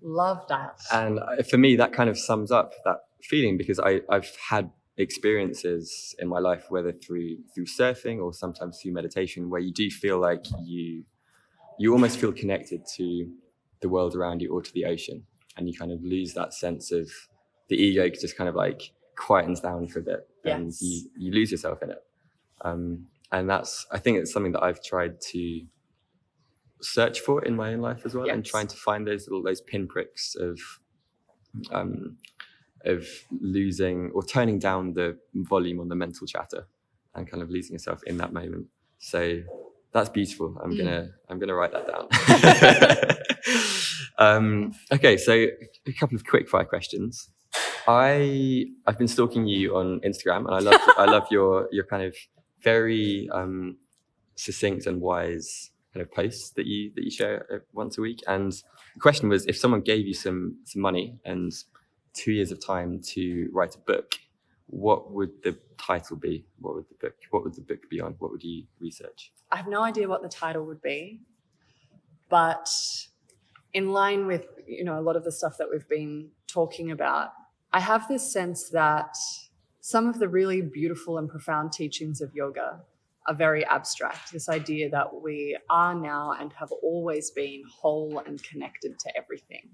Love that. And uh, for me, that kind of sums up that feeling because I, I've had experiences in my life, whether through through surfing or sometimes through meditation, where you do feel like you you almost feel connected to the world around you or to the ocean, and you kind of lose that sense of the ego just kind of like quietens down for a bit, and you you lose yourself in it. Um, and that's I think it's something that I've tried to search for in my own life as well, and trying to find those little those pinpricks of um, of losing or turning down the volume on the mental chatter and kind of losing yourself in that moment. So that's beautiful. I'm Mm. gonna I'm gonna write that down. [LAUGHS] [LAUGHS] um, okay, so a couple of quick fire questions. I I've been stalking you on Instagram, and I love I love [LAUGHS] your your kind of very um, succinct and wise kind of posts that you that you share uh, once a week. And the question was, if someone gave you some some money and two years of time to write a book, what would the title be? What would the book What would the book be on? What would you research? I have no idea what the title would be, but in line with you know a lot of the stuff that we've been talking about, I have this sense that some of the really beautiful and profound teachings of yoga are very abstract. This idea that we are now and have always been whole and connected to everything.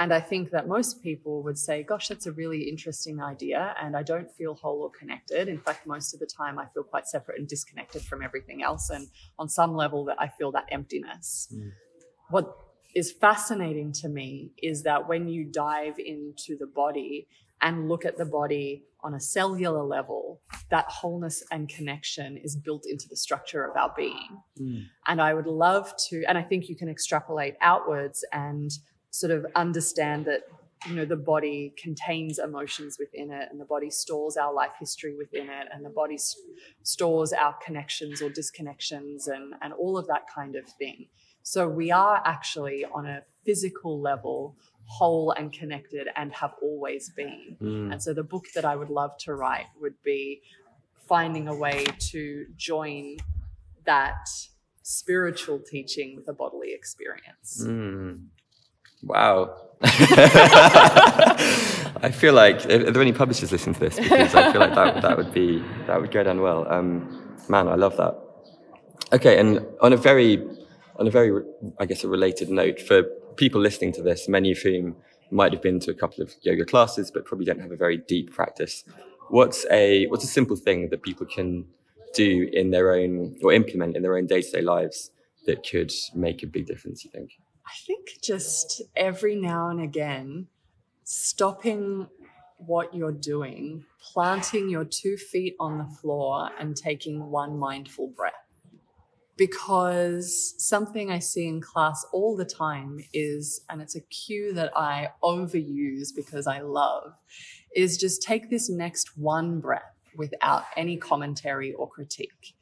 And I think that most people would say, gosh, that's a really interesting idea. And I don't feel whole or connected. In fact, most of the time, I feel quite separate and disconnected from everything else. And on some level, that I feel that emptiness. Mm. What is fascinating to me is that when you dive into the body and look at the body on a cellular level, that wholeness and connection is built into the structure of our being. Mm. And I would love to, and I think you can extrapolate outwards and sort of understand that you know the body contains emotions within it and the body stores our life history within it and the body s- stores our connections or disconnections and and all of that kind of thing so we are actually on a physical level whole and connected and have always been Mm. and so the book that I would love to write would be finding a way to join that spiritual teaching with a bodily experience. Mm. Wow. [LAUGHS] I feel like are there any publishers listening to this? Because I feel like that that would be that would go down well. Um, man, I love that. Okay, and on a very on a very I guess a related note for people listening to this, many of whom might have been to a couple of yoga classes but probably don't have a very deep practice. What's a what's a simple thing that people can do in their own or implement in their own day to day lives that could make a big difference? You think? I think just every now and again, stopping what you're doing, planting your two feet on the floor, and taking one mindful breath. Because something I see in class all the time is, and it's a cue that I overuse because I love, is just take this next one breath without any commentary or critique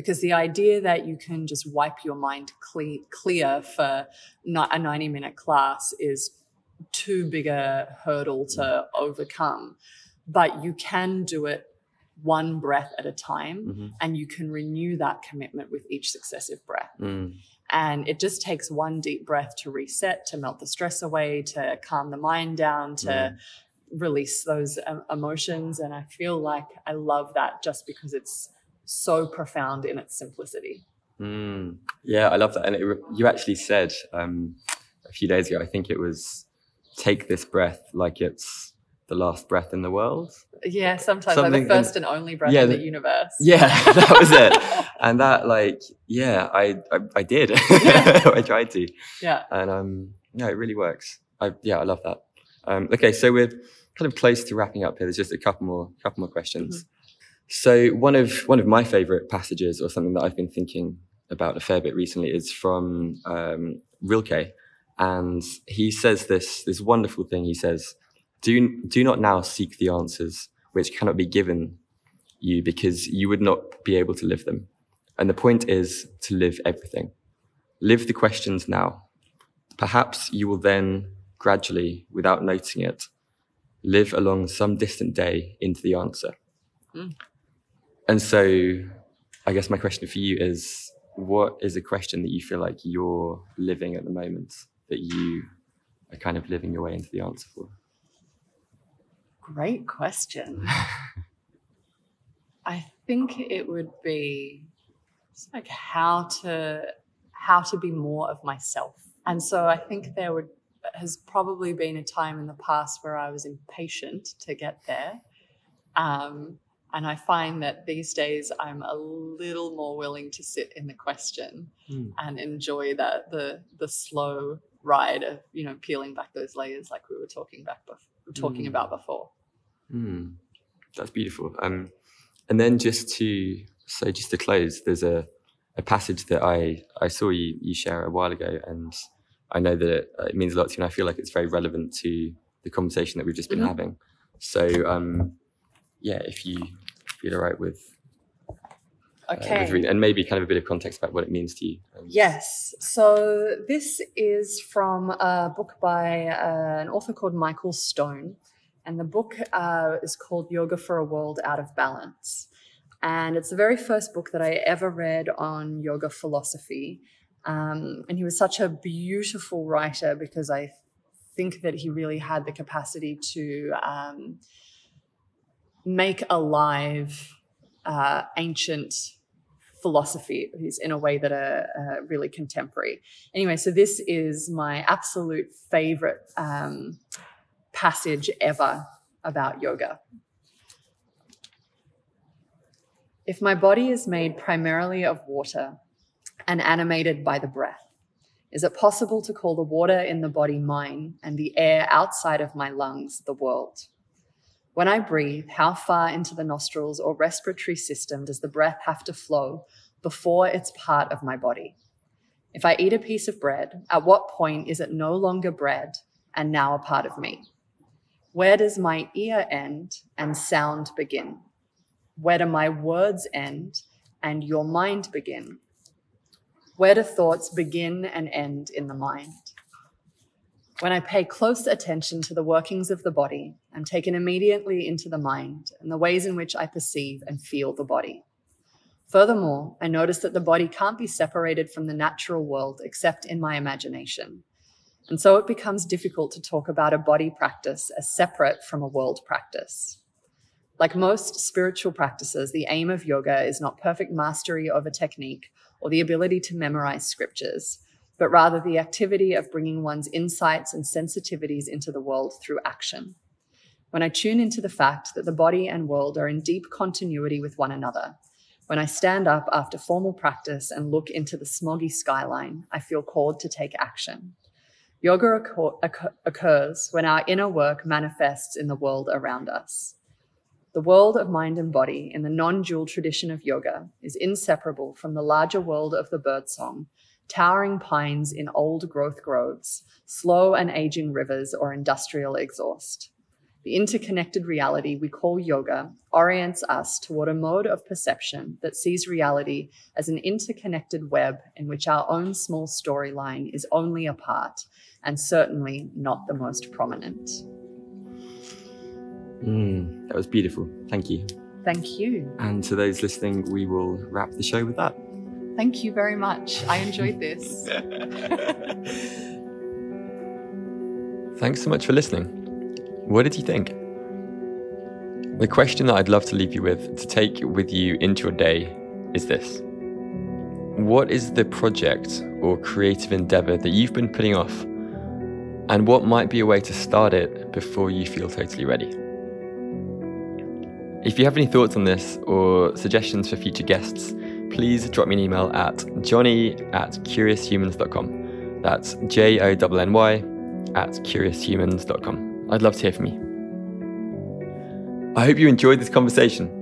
because the idea that you can just wipe your mind cle- clear for not a 90 minute class is too big a hurdle to overcome but you can do it one breath at a time Mm-hmm. and you can renew that commitment with each successive breath Mm. and it just takes one deep breath to reset to melt the stress away to calm the mind down to Mm. release those um, emotions and i feel like i love that just because it's so profound in its simplicity Mm. Yeah, I love that. And it, you actually said um, a few days ago, I think it was, take this breath like it's the last breath in the world. yeah sometimes like Something the first and only breath yeah, in the, universe [LAUGHS] Yeah, that was it. [LAUGHS] And that, like, yeah, I I, I did. [LAUGHS] I tried to, yeah and um, yeah, it really works. I yeah, I love that. Um, okay, so we're kind of close to wrapping up here. There's just a couple more couple more questions. So one of one of my favorite passages, or something that I've been thinking about a fair bit recently, is from um, Rilke, and he says this this wonderful thing. He says, "Do do not now seek the answers which cannot be given you because you would not be able to live them. And the point is to live everything. Live the questions now. Perhaps you will then gradually, without noticing it, live along some distant day into the answer. Mm. And so, I guess my question for you is what is a question that you feel like you're living at the moment that you are kind of living your way into the answer for? great question. [LAUGHS] I think it would be like how to how to be more of myself. And so i think there would has probably been a time in the past where i was impatient to get there. Um, and i find that these days i'm a little more willing to sit in the question Mm. and enjoy that the the slow ride of you know peeling back those layers like we were talking back bef- talking Mm. about before Mm, that's beautiful. Um, and then just to so just to close, there's a, a passage that I I saw you you share a while ago, and I know that it, it means a lot to you, and I feel like it's very relevant to the conversation that we've just been Mhm. having. So um, yeah, if you feel all right with, uh, okay with and maybe kind of a bit of context about what it means to you. Um, Yes. So this is from a book by uh, an author called Michael Stone. And the book uh, is called Yoga for a World Out of Balance. And it's the very first book that I ever read on yoga philosophy. Um, and he was such a beautiful writer because I think that he really had the capacity to um, make alive uh, ancient philosophies in a way that are uh, really contemporary. Anyway, so this is my absolute favorite um, passage ever about yoga. If my body is made primarily of water and animated by the breath, is it possible to call the water in the body mine and the air outside of my lungs the world? When I breathe, how far into the nostrils or respiratory system does the breath have to flow before it's part of my body? If I eat a piece of bread, at what point is it no longer bread and now a part of me? Where does my ear end and sound begin? Where do my words end and your mind begin? Where do thoughts begin and end in the mind? When I pay close attention to the workings of the body, I'm taken immediately into the mind and the ways in which I perceive and feel the body. Furthermore, I notice that the body can't be separated from the natural world except in my imagination. And so it becomes difficult to talk about a body practice as separate from a world practice. Like most spiritual practices, the aim of yoga is not perfect mastery of a technique or the ability to memorize scriptures, but rather the activity of bringing one's insights and sensitivities into the world through action. When I tune into the fact that the body and world are in deep continuity with one another, when I stand up after formal practice and look into the smoggy skyline, I feel called to take action. Yoga occurs when our inner work manifests in the world around us. The world of mind and body in the non dual tradition of yoga is inseparable from the larger world of the birdsong, towering pines in old growth groves, slow and aging rivers, or industrial exhaust. The interconnected reality we call yoga orients us toward a mode of perception that sees reality as an interconnected web in which our own small storyline is only a part and certainly not the most prominent. Mm, that was beautiful. Thank you. Thank you. And to those listening, we will wrap the show with that. Thank you very much. I enjoyed this. [LAUGHS] Thanks so much for listening. What did you think? The question that I'd love to leave you with to take with you into your day is this What is the project or creative endeavor that you've been putting off? And what might be a way to start it before you feel totally ready? If you have any thoughts on this or suggestions for future guests, please drop me an email at jonny at curioushumans.com. That's J O N N Y at curioushumans.com. I'd love to hear from you. I hope you enjoyed this conversation.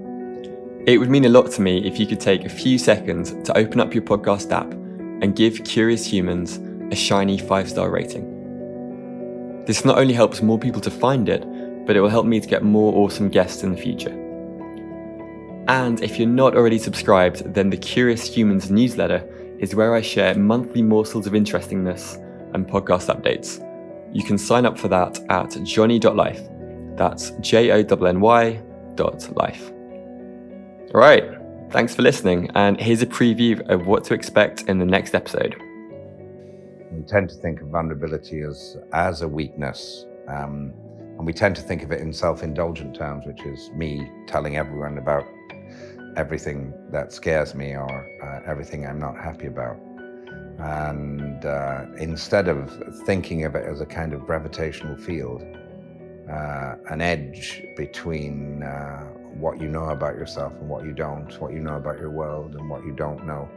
It would mean a lot to me if you could take a few seconds to open up your podcast app and give Curious Humans a shiny five star rating. This not only helps more people to find it, but it will help me to get more awesome guests in the future. And if you're not already subscribed, then the Curious Humans newsletter is where I share monthly morsels of interestingness and podcast updates. You can sign up for that at jonny.life. That's J O N N Y dot life. All right, thanks for listening, and here's a preview of what to expect in the next episode. We tend to think of vulnerability as, as a weakness. Um, and we tend to think of it in self indulgent terms, which is me telling everyone about everything that scares me or uh, everything I'm not happy about. And uh, instead of thinking of it as a kind of gravitational field, uh, an edge between uh, what you know about yourself and what you don't, what you know about your world and what you don't know,